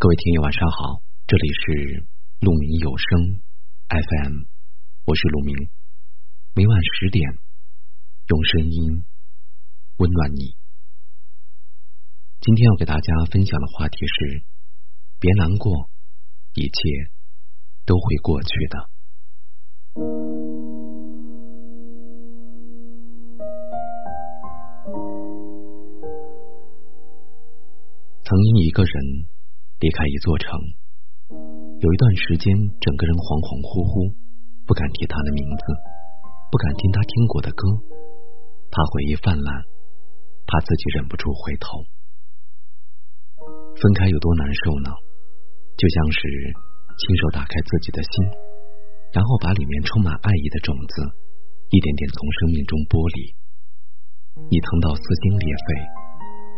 各位听友晚上好，这里是鹿鸣有声 FM，我是鹿鸣，每晚十点用声音温暖你。今天要给大家分享的话题是：别难过，一切都会过去的。曾经一个人。离开一座城，有一段时间，整个人恍恍惚惚，不敢提他的名字，不敢听他听过的歌，怕回忆泛滥，怕自己忍不住回头。分开有多难受呢？就像是亲手打开自己的心，然后把里面充满爱意的种子，一点点从生命中剥离。你疼到撕心裂肺，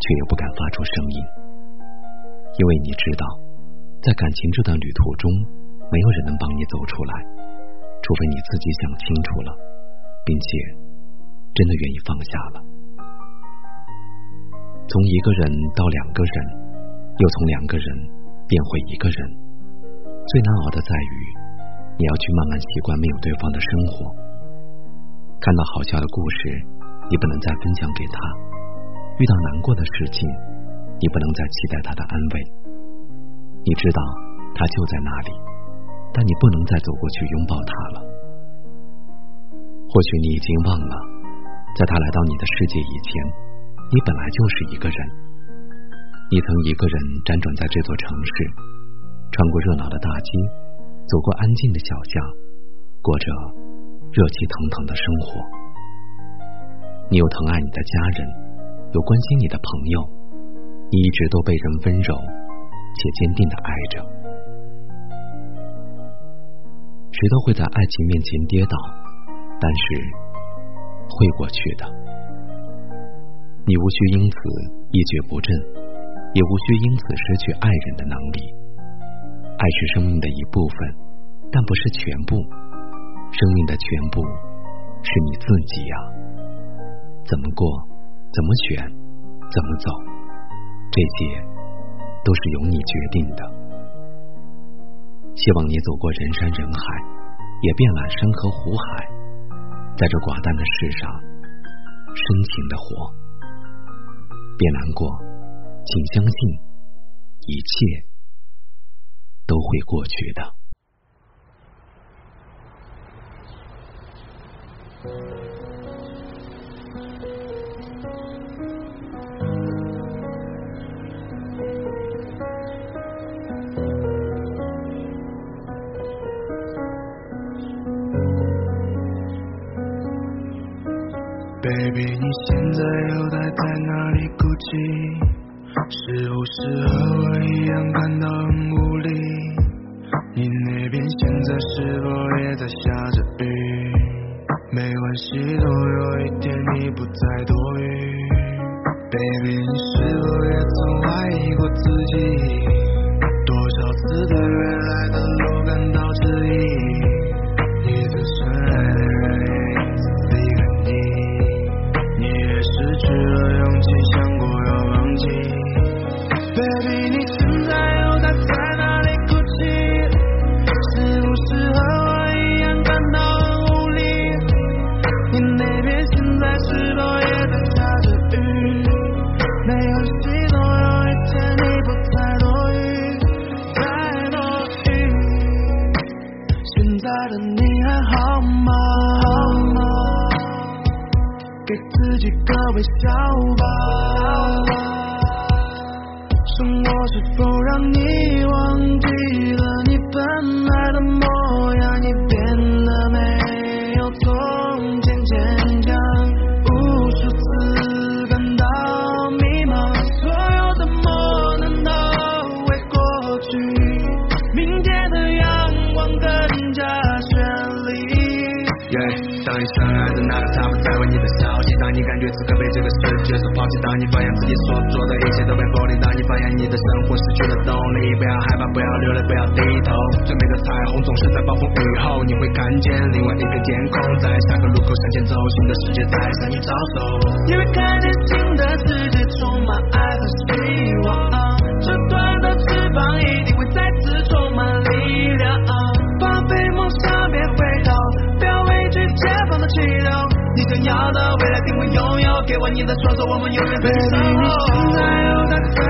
却又不敢发出声音。因为你知道，在感情这段旅途中，没有人能帮你走出来，除非你自己想清楚了，并且真的愿意放下了。从一个人到两个人，又从两个人变回一个人，最难熬的在于，你要去慢慢习惯没有对方的生活。看到好笑的故事，你不能再分享给他；遇到难过的事情。你不能再期待他的安慰，你知道他就在那里，但你不能再走过去拥抱他了。或许你已经忘了，在他来到你的世界以前，你本来就是一个人。你曾一个人辗转在这座城市，穿过热闹的大街，走过安静的小巷，过着热气腾腾的生活。你有疼爱你的家人，有关心你的朋友。你一直都被人温柔且坚定的爱着。谁都会在爱情面前跌倒，但是会过去的。你无需因此一蹶不振，也无需因此失去爱人的能力。爱是生命的一部分，但不是全部。生命的全部是你自己呀。怎么过，怎么选，怎么走。这些都是由你决定的。希望你走过人山人海，也遍览山河湖海，在这寡淡的世上深情的活。别难过，请相信，一切都会过去的。Baby，你现在又待在哪里哭泣？是不是和我一样感到很无力？你那边现在是否也在下着雨？没关系，总有一天你不再多余。Baby，你谁想过要忘记。Baby 你现在又在在哪里哭泣？是不是和我一样感到很无力？你那边现在是否也在下着雨没关系总有一天你不再多余再多余现在的你还好吗好吗？微笑吧，生活是否让你忘你感觉此刻被这个世界所抛弃，当你发现自己所做的一切都被否定，当你发现你的生活失去了动力，不要害怕，不要流泪，不要低头。最美的彩虹总是在暴风雨后，你会看见另外一片天空，在下个路口向前走，新的世界在向你招手。你会看见新的世界充满爱和希望，握你的双手我们永远陪在你